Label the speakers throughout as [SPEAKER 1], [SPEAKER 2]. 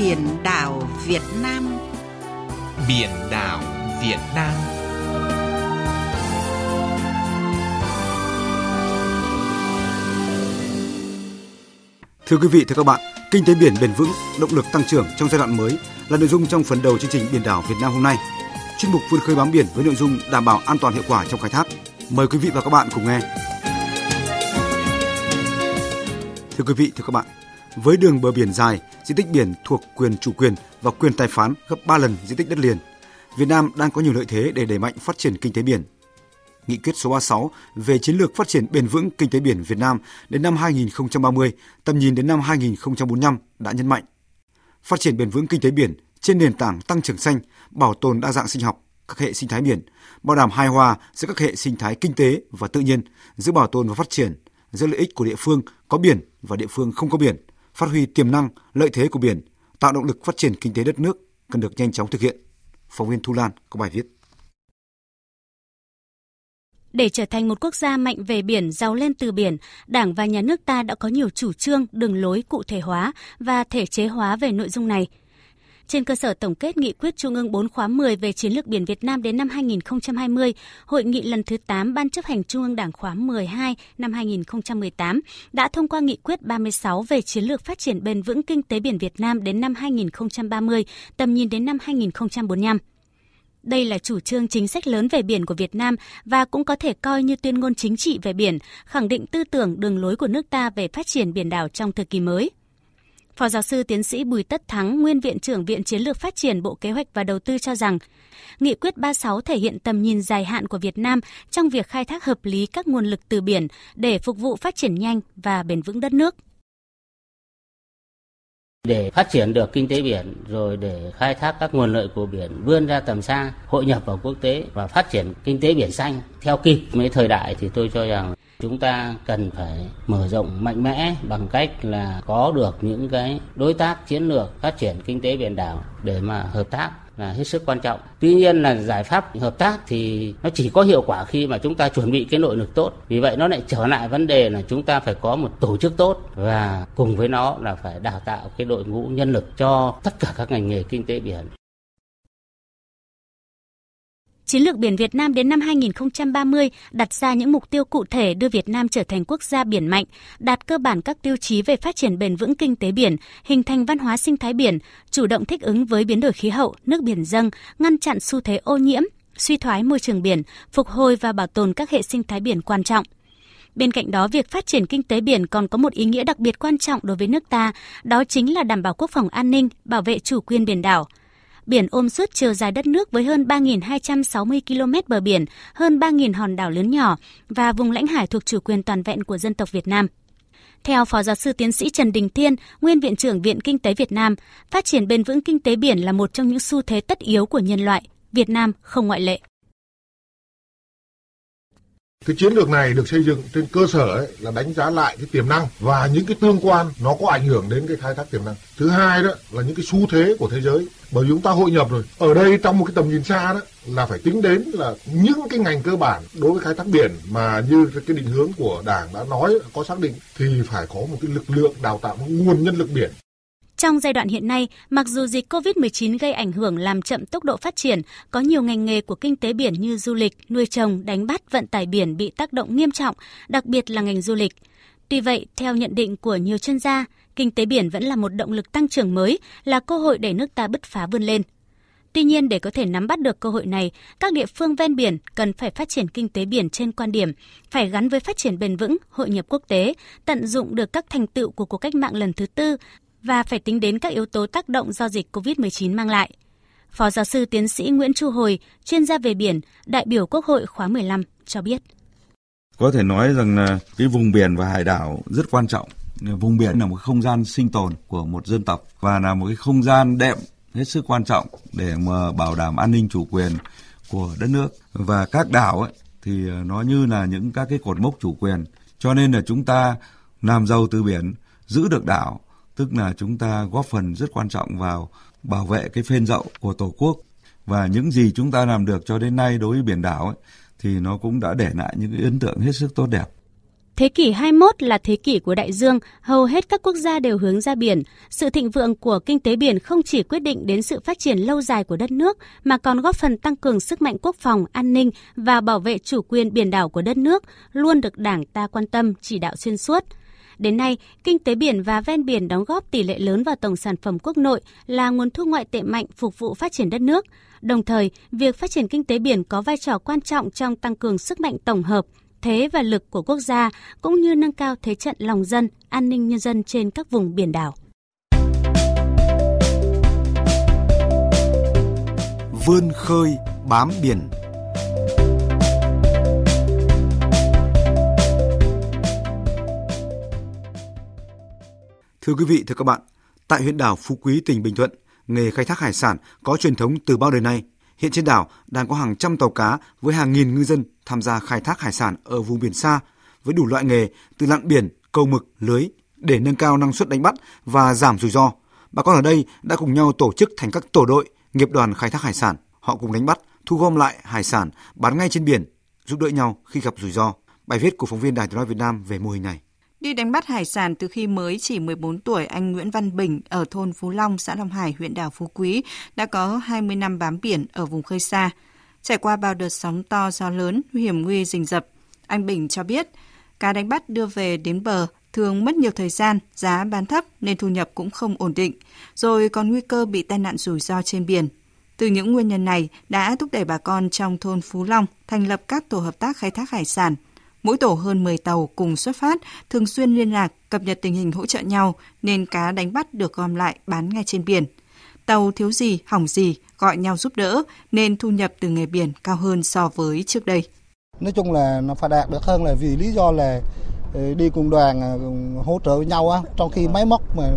[SPEAKER 1] Biển đảo Việt Nam
[SPEAKER 2] Biển đảo Việt Nam
[SPEAKER 3] Thưa quý vị, thưa các bạn, kinh tế biển bền vững, động lực tăng trưởng trong giai đoạn mới là nội dung trong phần đầu chương trình Biển đảo Việt Nam hôm nay. Chuyên mục vươn khơi bám biển với nội dung đảm bảo an toàn hiệu quả trong khai thác. Mời quý vị và các bạn cùng nghe. Thưa quý vị, thưa các bạn, với đường bờ biển dài, diện tích biển thuộc quyền chủ quyền và quyền tài phán gấp 3 lần diện tích đất liền, Việt Nam đang có nhiều lợi thế để đẩy mạnh phát triển kinh tế biển. Nghị quyết số 36 về chiến lược phát triển bền vững kinh tế biển Việt Nam đến năm 2030, tầm nhìn đến năm 2045 đã nhấn mạnh. Phát triển bền vững kinh tế biển trên nền tảng tăng trưởng xanh, bảo tồn đa dạng sinh học, các hệ sinh thái biển, bảo đảm hài hòa giữa các hệ sinh thái kinh tế và tự nhiên, giữa bảo tồn và phát triển, giữa lợi ích của địa phương có biển và địa phương không có biển, phát huy tiềm năng, lợi thế của biển, tạo động lực phát triển kinh tế đất nước cần được nhanh chóng thực hiện. Phóng viên Thu Lan có bài viết.
[SPEAKER 4] Để trở thành một quốc gia mạnh về biển, giàu lên từ biển, Đảng và Nhà nước ta đã có nhiều chủ trương, đường lối cụ thể hóa và thể chế hóa về nội dung này. Trên cơ sở tổng kết nghị quyết Trung ương 4 khóa 10 về chiến lược biển Việt Nam đến năm 2020, hội nghị lần thứ 8 Ban chấp hành Trung ương Đảng khóa 12 năm 2018 đã thông qua nghị quyết 36 về chiến lược phát triển bền vững kinh tế biển Việt Nam đến năm 2030, tầm nhìn đến năm 2045. Đây là chủ trương chính sách lớn về biển của Việt Nam và cũng có thể coi như tuyên ngôn chính trị về biển, khẳng định tư tưởng đường lối của nước ta về phát triển biển đảo trong thời kỳ mới. Phó giáo sư tiến sĩ Bùi Tất Thắng, nguyên viện trưởng Viện Chiến lược Phát triển Bộ Kế hoạch và Đầu tư cho rằng, Nghị quyết 36 thể hiện tầm nhìn dài hạn của Việt Nam trong việc khai thác hợp lý các nguồn lực từ biển để phục vụ phát triển nhanh và bền vững đất nước.
[SPEAKER 5] Để phát triển được kinh tế biển rồi để khai thác các nguồn lợi của biển vươn ra tầm xa, hội nhập vào quốc tế và phát triển kinh tế biển xanh theo kịp với thời đại thì tôi cho rằng chúng ta cần phải mở rộng mạnh mẽ bằng cách là có được những cái đối tác chiến lược phát triển kinh tế biển đảo để mà hợp tác là hết sức quan trọng. Tuy nhiên là giải pháp hợp tác thì nó chỉ có hiệu quả khi mà chúng ta chuẩn bị cái nội lực tốt. Vì vậy nó lại trở lại vấn đề là chúng ta phải có một tổ chức tốt và cùng với nó là phải đào tạo cái đội ngũ nhân lực cho tất cả các ngành nghề kinh tế biển.
[SPEAKER 4] Chiến lược biển Việt Nam đến năm 2030 đặt ra những mục tiêu cụ thể đưa Việt Nam trở thành quốc gia biển mạnh, đạt cơ bản các tiêu chí về phát triển bền vững kinh tế biển, hình thành văn hóa sinh thái biển, chủ động thích ứng với biến đổi khí hậu, nước biển dâng, ngăn chặn xu thế ô nhiễm, suy thoái môi trường biển, phục hồi và bảo tồn các hệ sinh thái biển quan trọng. Bên cạnh đó, việc phát triển kinh tế biển còn có một ý nghĩa đặc biệt quan trọng đối với nước ta, đó chính là đảm bảo quốc phòng an ninh, bảo vệ chủ quyền biển đảo – Biển ôm suốt chiều dài đất nước với hơn 3.260 km bờ biển, hơn 3.000 hòn đảo lớn nhỏ và vùng lãnh hải thuộc chủ quyền toàn vẹn của dân tộc Việt Nam. Theo Phó Giáo sư Tiến sĩ Trần Đình Thiên, Nguyên Viện trưởng Viện Kinh tế Việt Nam, phát triển bền vững kinh tế biển là một trong những xu thế tất yếu của nhân loại. Việt Nam không ngoại lệ.
[SPEAKER 6] Cái chiến lược này được xây dựng trên cơ sở ấy là đánh giá lại cái tiềm năng và những cái tương quan nó có ảnh hưởng đến cái khai thác tiềm năng. Thứ hai đó là những cái xu thế của thế giới bởi vì chúng ta hội nhập rồi. Ở đây trong một cái tầm nhìn xa đó là phải tính đến là những cái ngành cơ bản đối với khai thác biển mà như cái định hướng của Đảng đã nói, có xác định thì phải có một cái lực lượng đào tạo, một nguồn nhân lực biển
[SPEAKER 4] trong giai đoạn hiện nay, mặc dù dịch COVID-19 gây ảnh hưởng làm chậm tốc độ phát triển, có nhiều ngành nghề của kinh tế biển như du lịch, nuôi trồng, đánh bắt, vận tải biển bị tác động nghiêm trọng, đặc biệt là ngành du lịch. Tuy vậy, theo nhận định của nhiều chuyên gia, kinh tế biển vẫn là một động lực tăng trưởng mới, là cơ hội để nước ta bứt phá vươn lên. Tuy nhiên, để có thể nắm bắt được cơ hội này, các địa phương ven biển cần phải phát triển kinh tế biển trên quan điểm, phải gắn với phát triển bền vững, hội nhập quốc tế, tận dụng được các thành tựu của cuộc cách mạng lần thứ tư và phải tính đến các yếu tố tác động do dịch COVID-19 mang lại. Phó giáo sư tiến sĩ Nguyễn Chu Hồi, chuyên gia về biển, đại biểu Quốc hội khóa 15 cho biết.
[SPEAKER 7] Có thể nói rằng là cái vùng biển và hải đảo rất quan trọng. Vùng biển là một không gian sinh tồn của một dân tộc và là một cái không gian đệm hết sức quan trọng để mà bảo đảm an ninh chủ quyền của đất nước và các đảo ấy, thì nó như là những các cái cột mốc chủ quyền cho nên là chúng ta làm giàu từ biển giữ được đảo tức là chúng ta góp phần rất quan trọng vào bảo vệ cái phên dậu của Tổ quốc và những gì chúng ta làm được cho đến nay đối với biển đảo ấy, thì nó cũng đã để lại những cái ấn tượng hết sức tốt đẹp.
[SPEAKER 4] Thế kỷ 21 là thế kỷ của đại dương, hầu hết các quốc gia đều hướng ra biển. Sự thịnh vượng của kinh tế biển không chỉ quyết định đến sự phát triển lâu dài của đất nước, mà còn góp phần tăng cường sức mạnh quốc phòng, an ninh và bảo vệ chủ quyền biển đảo của đất nước, luôn được Đảng ta quan tâm, chỉ đạo xuyên suốt. Đến nay, kinh tế biển và ven biển đóng góp tỷ lệ lớn vào tổng sản phẩm quốc nội là nguồn thu ngoại tệ mạnh phục vụ phát triển đất nước. Đồng thời, việc phát triển kinh tế biển có vai trò quan trọng trong tăng cường sức mạnh tổng hợp, thế và lực của quốc gia cũng như nâng cao thế trận lòng dân, an ninh nhân dân trên các vùng biển đảo.
[SPEAKER 3] Vươn khơi bám biển Thưa quý vị, thưa các bạn, tại huyện đảo Phú Quý, tỉnh Bình Thuận, nghề khai thác hải sản có truyền thống từ bao đời nay. Hiện trên đảo đang có hàng trăm tàu cá với hàng nghìn ngư dân tham gia khai thác hải sản ở vùng biển xa với đủ loại nghề từ lặn biển, câu mực, lưới để nâng cao năng suất đánh bắt và giảm rủi ro. Bà con ở đây đã cùng nhau tổ chức thành các tổ đội, nghiệp đoàn khai thác hải sản. Họ cùng đánh bắt, thu gom lại hải sản, bán ngay trên biển, giúp đỡ nhau khi gặp rủi ro. Bài viết của phóng viên Đài Tiếng nói Việt Nam về mô hình này.
[SPEAKER 8] Đi đánh bắt hải sản từ khi mới chỉ 14 tuổi, anh Nguyễn Văn Bình ở thôn Phú Long, xã Long Hải, huyện đảo Phú Quý đã có 20 năm bám biển ở vùng khơi xa. Trải qua bao đợt sóng to gió lớn, hiểm nguy rình rập, anh Bình cho biết cá đánh bắt đưa về đến bờ thường mất nhiều thời gian, giá bán thấp nên thu nhập cũng không ổn định, rồi còn nguy cơ bị tai nạn rủi ro trên biển. Từ những nguyên nhân này đã thúc đẩy bà con trong thôn Phú Long thành lập các tổ hợp tác khai thác hải sản – Mỗi tổ hơn 10 tàu cùng xuất phát, thường xuyên liên lạc, cập nhật tình hình hỗ trợ nhau, nên cá đánh bắt được gom lại bán ngay trên biển. Tàu thiếu gì, hỏng gì, gọi nhau giúp đỡ, nên thu nhập từ nghề biển cao hơn so với trước đây.
[SPEAKER 9] Nói chung là nó phải đạt được hơn là vì lý do là ờ, đi cùng đoàn ờ, hỗ trợ với nhau á, trong khi máy móc mà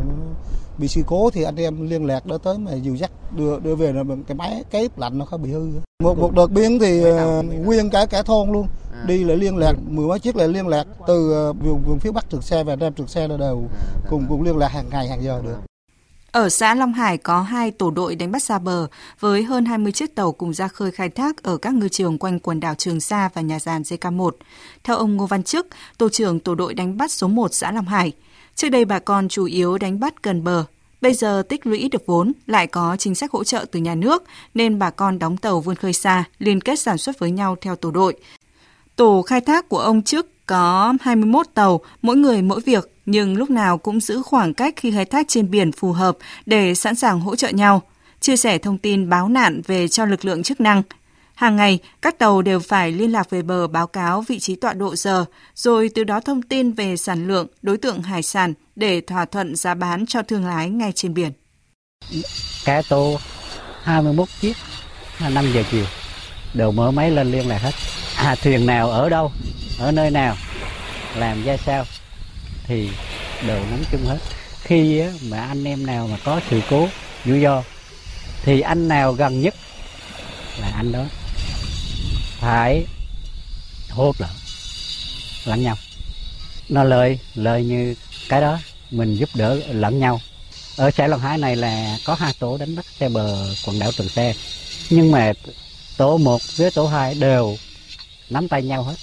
[SPEAKER 9] bị sự cố thì anh em liên lạc đó tới mà dìu dắt đưa đưa về là cái máy cái lạnh nó không bị hư một một đợt biến thì uh, nguyên cả cả thôn luôn. À. đi lại liên lạc mười mấy chiếc lại liên lạc từ uh, vùng vùng phía bắc trực xe và nam trực xe là đều. Cùng cùng liên lạc hàng ngày hàng giờ được.
[SPEAKER 8] Ở xã Long Hải có hai tổ đội đánh bắt xa bờ với hơn 20 chiếc tàu cùng ra khơi khai thác ở các ngư trường quanh quần đảo Trường Sa và nhà giàn JK1. Theo ông Ngô Văn Chức, tổ trưởng tổ đội đánh bắt số 1 xã Long Hải, Trước đây bà con chủ yếu đánh bắt gần bờ, bây giờ tích lũy được vốn, lại có chính sách hỗ trợ từ nhà nước, nên bà con đóng tàu vươn khơi xa, liên kết sản xuất với nhau theo tổ đội. Tổ khai thác của ông trước có 21 tàu, mỗi người mỗi việc, nhưng lúc nào cũng giữ khoảng cách khi khai thác trên biển phù hợp để sẵn sàng hỗ trợ nhau, chia sẻ thông tin báo nạn về cho lực lượng chức năng, Hàng ngày, các tàu đều phải liên lạc về bờ báo cáo vị trí tọa độ giờ, rồi từ đó thông tin về sản lượng, đối tượng hải sản để thỏa thuận giá bán cho thương lái ngay trên biển.
[SPEAKER 10] Cá tô 21 chiếc, 5 giờ chiều, đều mở máy lên liên lạc hết. À, thuyền nào ở đâu, ở nơi nào, làm ra sao, thì đều nắm chung hết. Khi mà anh em nào mà có sự cố, rủi ro, thì anh nào gần nhất là anh đó phải hốt lẫn lẫn nhau. Nó lợi lợi như cái đó, mình giúp đỡ lẫn nhau. Ở xã Long Hải này là có hai tổ đánh bắt xe bờ quần đảo Trường Sa. Nhưng mà tổ một với tổ hai đều nắm tay nhau hết.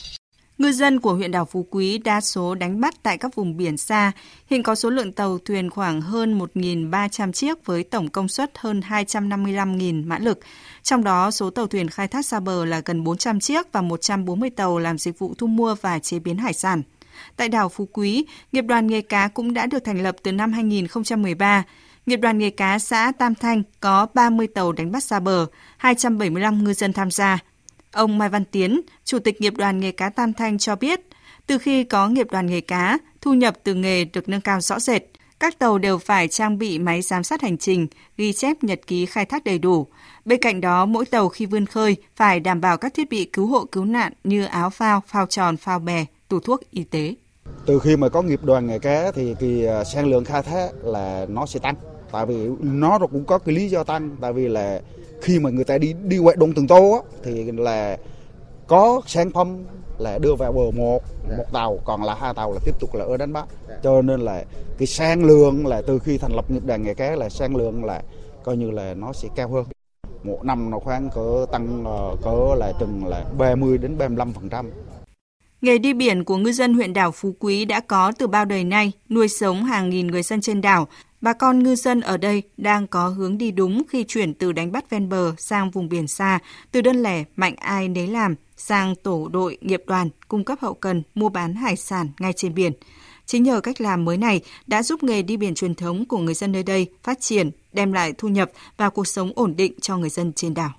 [SPEAKER 8] Ngư dân của huyện đảo Phú Quý đa số đánh bắt tại các vùng biển xa. Hiện có số lượng tàu thuyền khoảng hơn 1.300 chiếc với tổng công suất hơn 255.000 mã lực. Trong đó, số tàu thuyền khai thác xa bờ là gần 400 chiếc và 140 tàu làm dịch vụ thu mua và chế biến hải sản. Tại đảo Phú Quý, nghiệp đoàn nghề cá cũng đã được thành lập từ năm 2013. Nghiệp đoàn nghề cá xã Tam Thanh có 30 tàu đánh bắt xa bờ, 275 ngư dân tham gia. Ông Mai Văn Tiến, Chủ tịch nghiệp đoàn nghề cá Tam Thanh cho biết, từ khi có nghiệp đoàn nghề cá, thu nhập từ nghề được nâng cao rõ rệt. Các tàu đều phải trang bị máy giám sát hành trình, ghi chép nhật ký khai thác đầy đủ. Bên cạnh đó, mỗi tàu khi vươn khơi phải đảm bảo các thiết bị cứu hộ cứu nạn như áo phao, phao tròn, phao bè, tủ thuốc y tế.
[SPEAKER 9] Từ khi mà có nghiệp đoàn nghề cá thì cái à, sản lượng khai thác là nó sẽ tăng. Tại vì nó cũng có cái lý do tăng, tại vì là khi mà người ta đi đi hoạt động từng tô á, thì là có sản phẩm là đưa vào bờ một một tàu còn là hai tàu là tiếp tục là ở đánh bắt. Cho nên là cái sản lượng là từ khi thành lập nghiệp đoàn nghề cá là sản lượng là coi như là nó sẽ cao hơn. Một năm nó khoảng cỡ tăng ờ, cỡ là chừng là 30 đến 35 phần trăm.
[SPEAKER 8] Nghề đi biển của ngư dân huyện đảo Phú Quý đã có từ bao đời nay, nuôi sống hàng nghìn người dân trên đảo. Bà con ngư dân ở đây đang có hướng đi đúng khi chuyển từ đánh bắt ven bờ sang vùng biển xa, từ đơn lẻ mạnh ai nấy làm sang tổ đội nghiệp đoàn cung cấp hậu cần mua bán hải sản ngay trên biển. Chính nhờ cách làm mới này đã giúp nghề đi biển truyền thống của người dân nơi đây phát triển, đem lại thu nhập và cuộc sống ổn định cho người dân trên đảo.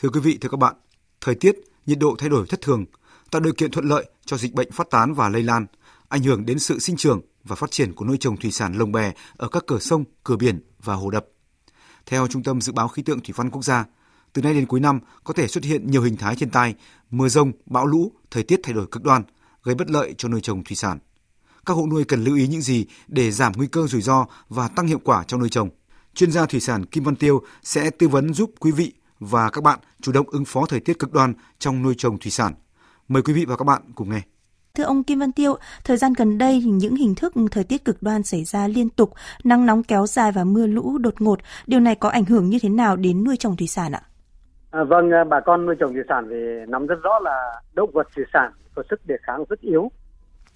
[SPEAKER 3] Thưa quý vị, thưa các bạn, thời tiết, nhiệt độ thay đổi thất thường, tạo điều kiện thuận lợi cho dịch bệnh phát tán và lây lan, ảnh hưởng đến sự sinh trưởng và phát triển của nuôi trồng thủy sản lồng bè ở các cửa sông, cửa biển và hồ đập. Theo Trung tâm Dự báo Khí tượng Thủy văn Quốc gia, từ nay đến cuối năm có thể xuất hiện nhiều hình thái thiên tai, mưa rông, bão lũ, thời tiết thay đổi cực đoan, gây bất lợi cho nuôi trồng thủy sản. Các hộ nuôi cần lưu ý những gì để giảm nguy cơ rủi ro và tăng hiệu quả trong nuôi trồng. Chuyên gia thủy sản Kim Văn Tiêu sẽ tư vấn giúp quý vị và các bạn chủ động ứng phó thời tiết cực đoan trong nuôi trồng thủy sản. Mời quý vị và các bạn cùng nghe.
[SPEAKER 11] Thưa ông Kim Văn Tiêu, thời gian gần đây những hình thức thời tiết cực đoan xảy ra liên tục, nắng nóng kéo dài và mưa lũ đột ngột. Điều này có ảnh hưởng như thế nào đến nuôi trồng thủy sản ạ?
[SPEAKER 12] À, vâng, à, bà con nuôi trồng thủy sản thì nắm rất rõ là động vật thủy sản có sức đề kháng rất yếu,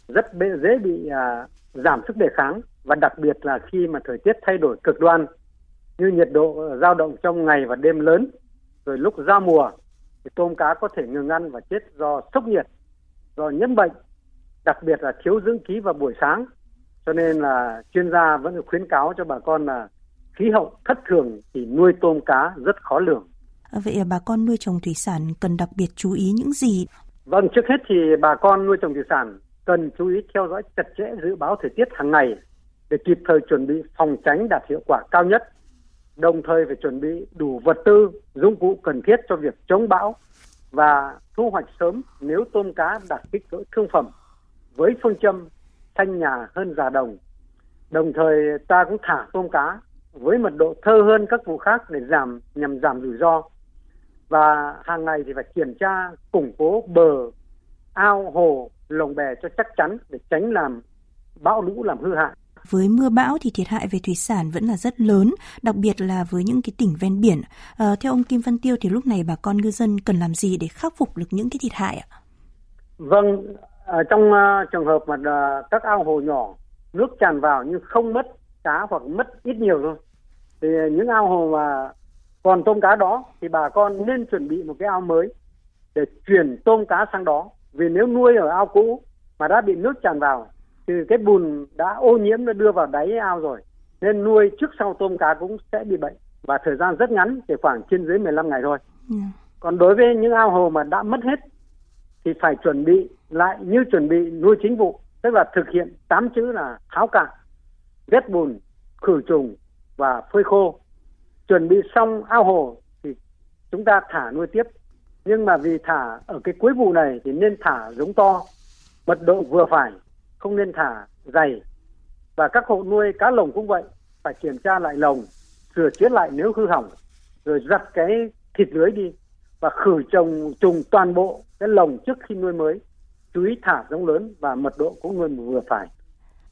[SPEAKER 12] rất dễ bị à, giảm sức đề kháng và đặc biệt là khi mà thời tiết thay đổi cực đoan như nhiệt độ dao động trong ngày và đêm lớn rồi lúc ra mùa thì tôm cá có thể ngừng ăn và chết do sốc nhiệt do nhiễm bệnh đặc biệt là thiếu dưỡng khí vào buổi sáng cho nên là chuyên gia vẫn được khuyến cáo cho bà con là khí hậu thất thường thì nuôi tôm cá rất khó lường.
[SPEAKER 11] À, vậy bà con nuôi trồng thủy sản cần đặc biệt chú ý những gì?
[SPEAKER 12] Vâng, trước hết thì bà con nuôi trồng thủy sản cần chú ý theo dõi chặt chẽ dự báo thời tiết hàng ngày để kịp thời chuẩn bị phòng tránh đạt hiệu quả cao nhất. Đồng thời phải chuẩn bị đủ vật tư, dụng cụ cần thiết cho việc chống bão và thu hoạch sớm nếu tôm cá đạt kích cỡ thương phẩm với phương châm thanh nhà hơn già đồng. Đồng thời ta cũng thả tôm cá với mật độ thơ hơn các vụ khác để giảm nhằm giảm rủi ro. Và hàng ngày thì phải kiểm tra củng cố bờ, ao, hồ, lồng bè cho chắc chắn để tránh làm bão lũ làm hư hại.
[SPEAKER 11] Với mưa bão thì thiệt hại về thủy sản vẫn là rất lớn, đặc biệt là với những cái tỉnh ven biển. À, theo ông Kim Văn Tiêu thì lúc này bà con ngư dân cần làm gì để khắc phục được những cái thiệt hại ạ?
[SPEAKER 12] Vâng, ở trong uh, trường hợp mà uh, các ao hồ nhỏ nước tràn vào nhưng không mất cá hoặc mất ít nhiều thôi thì những ao hồ mà còn tôm cá đó thì bà con nên chuẩn bị một cái ao mới để chuyển tôm cá sang đó vì nếu nuôi ở ao cũ mà đã bị nước tràn vào thì cái bùn đã ô nhiễm nó đưa vào đáy ao rồi nên nuôi trước sau tôm cá cũng sẽ bị bệnh và thời gian rất ngắn chỉ khoảng trên dưới 15 ngày thôi. Yeah. Ừ. Còn đối với những ao hồ mà đã mất hết thì phải chuẩn bị lại như chuẩn bị nuôi chính vụ tức là thực hiện tám chữ là tháo cạn ghét bùn khử trùng và phơi khô chuẩn bị xong ao hồ thì chúng ta thả nuôi tiếp nhưng mà vì thả ở cái cuối vụ này thì nên thả giống to mật độ vừa phải không nên thả dày và các hộ nuôi cá lồng cũng vậy phải kiểm tra lại lồng sửa chữa lại nếu hư hỏng rồi giặt cái thịt lưới đi và khử trùng trùng toàn bộ cái lồng trước khi nuôi mới. Chú ý thả giống lớn và mật độ cũng nuôi vừa phải.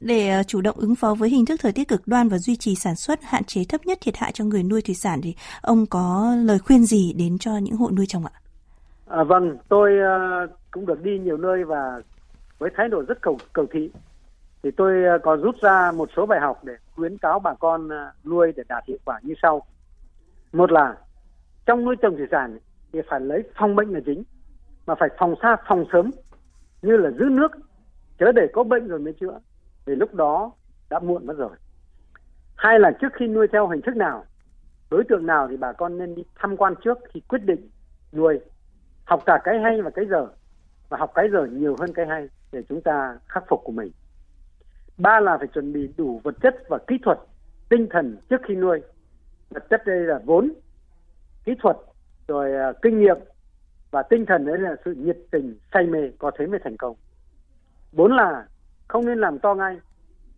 [SPEAKER 11] Để ờ, chủ động ứng phó với hình thức thời tiết cực đoan và duy trì sản xuất hạn chế thấp nhất thiệt hại cho người nuôi thủy sản thì ông có lời khuyên gì đến cho những hộ nuôi trồng ạ?
[SPEAKER 12] À, vâng, tôi uh, cũng được đi nhiều nơi và với thái độ rất cầu cầu thị. Thì tôi còn có rút ra một số bài học để khuyến cáo bà con ờ, nuôi để đạt hiệu quả như sau. Một là, trong nuôi trồng thủy sản thì phải lấy phòng bệnh là chính, mà phải phòng xa phòng sớm, như là giữ nước, chớ để có bệnh rồi mới chữa, thì lúc đó đã muộn mất rồi. Hai là trước khi nuôi theo hình thức nào, đối tượng nào thì bà con nên đi tham quan trước khi quyết định nuôi. Học cả cái hay và cái dở, và học cái dở nhiều hơn cái hay để chúng ta khắc phục của mình. Ba là phải chuẩn bị đủ vật chất và kỹ thuật, tinh thần trước khi nuôi. Vật chất đây là vốn, kỹ thuật, rồi à, kinh nghiệm, và tinh thần đấy là sự nhiệt tình, say mê, có thế mới thành công. Bốn là không nên làm to ngay,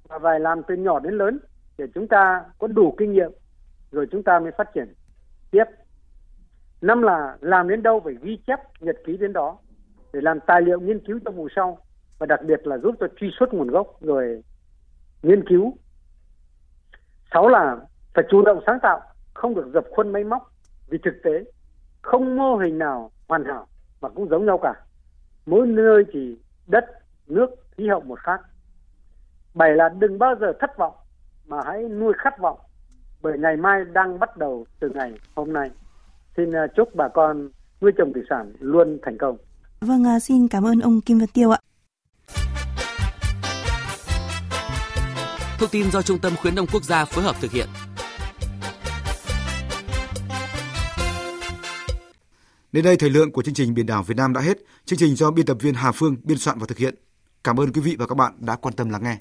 [SPEAKER 12] mà phải làm từ nhỏ đến lớn để chúng ta có đủ kinh nghiệm, rồi chúng ta mới phát triển. Tiếp. Năm là làm đến đâu phải ghi chép nhật ký đến đó, để làm tài liệu nghiên cứu cho vụ sau và đặc biệt là giúp cho truy xuất nguồn gốc rồi nghiên cứu. Sáu là phải chủ động sáng tạo, không được dập khuôn máy móc vì thực tế không mô hình nào hoàn hảo mà cũng giống nhau cả. Mỗi nơi thì đất, nước, khí hậu một khác. Bảy là đừng bao giờ thất vọng mà hãy nuôi khát vọng, bởi ngày mai đang bắt đầu từ ngày hôm nay. Xin à, chúc bà con nuôi trồng thủy sản luôn thành công.
[SPEAKER 11] Vâng à, xin cảm ơn ông Kim Văn Tiêu ạ.
[SPEAKER 13] Thông tin do Trung tâm Khuyến nông Quốc gia phối hợp thực hiện.
[SPEAKER 3] Đến đây thời lượng của chương trình Biển đảo Việt Nam đã hết. Chương trình do biên tập viên Hà Phương biên soạn và thực hiện. Cảm ơn quý vị và các bạn đã quan tâm lắng nghe.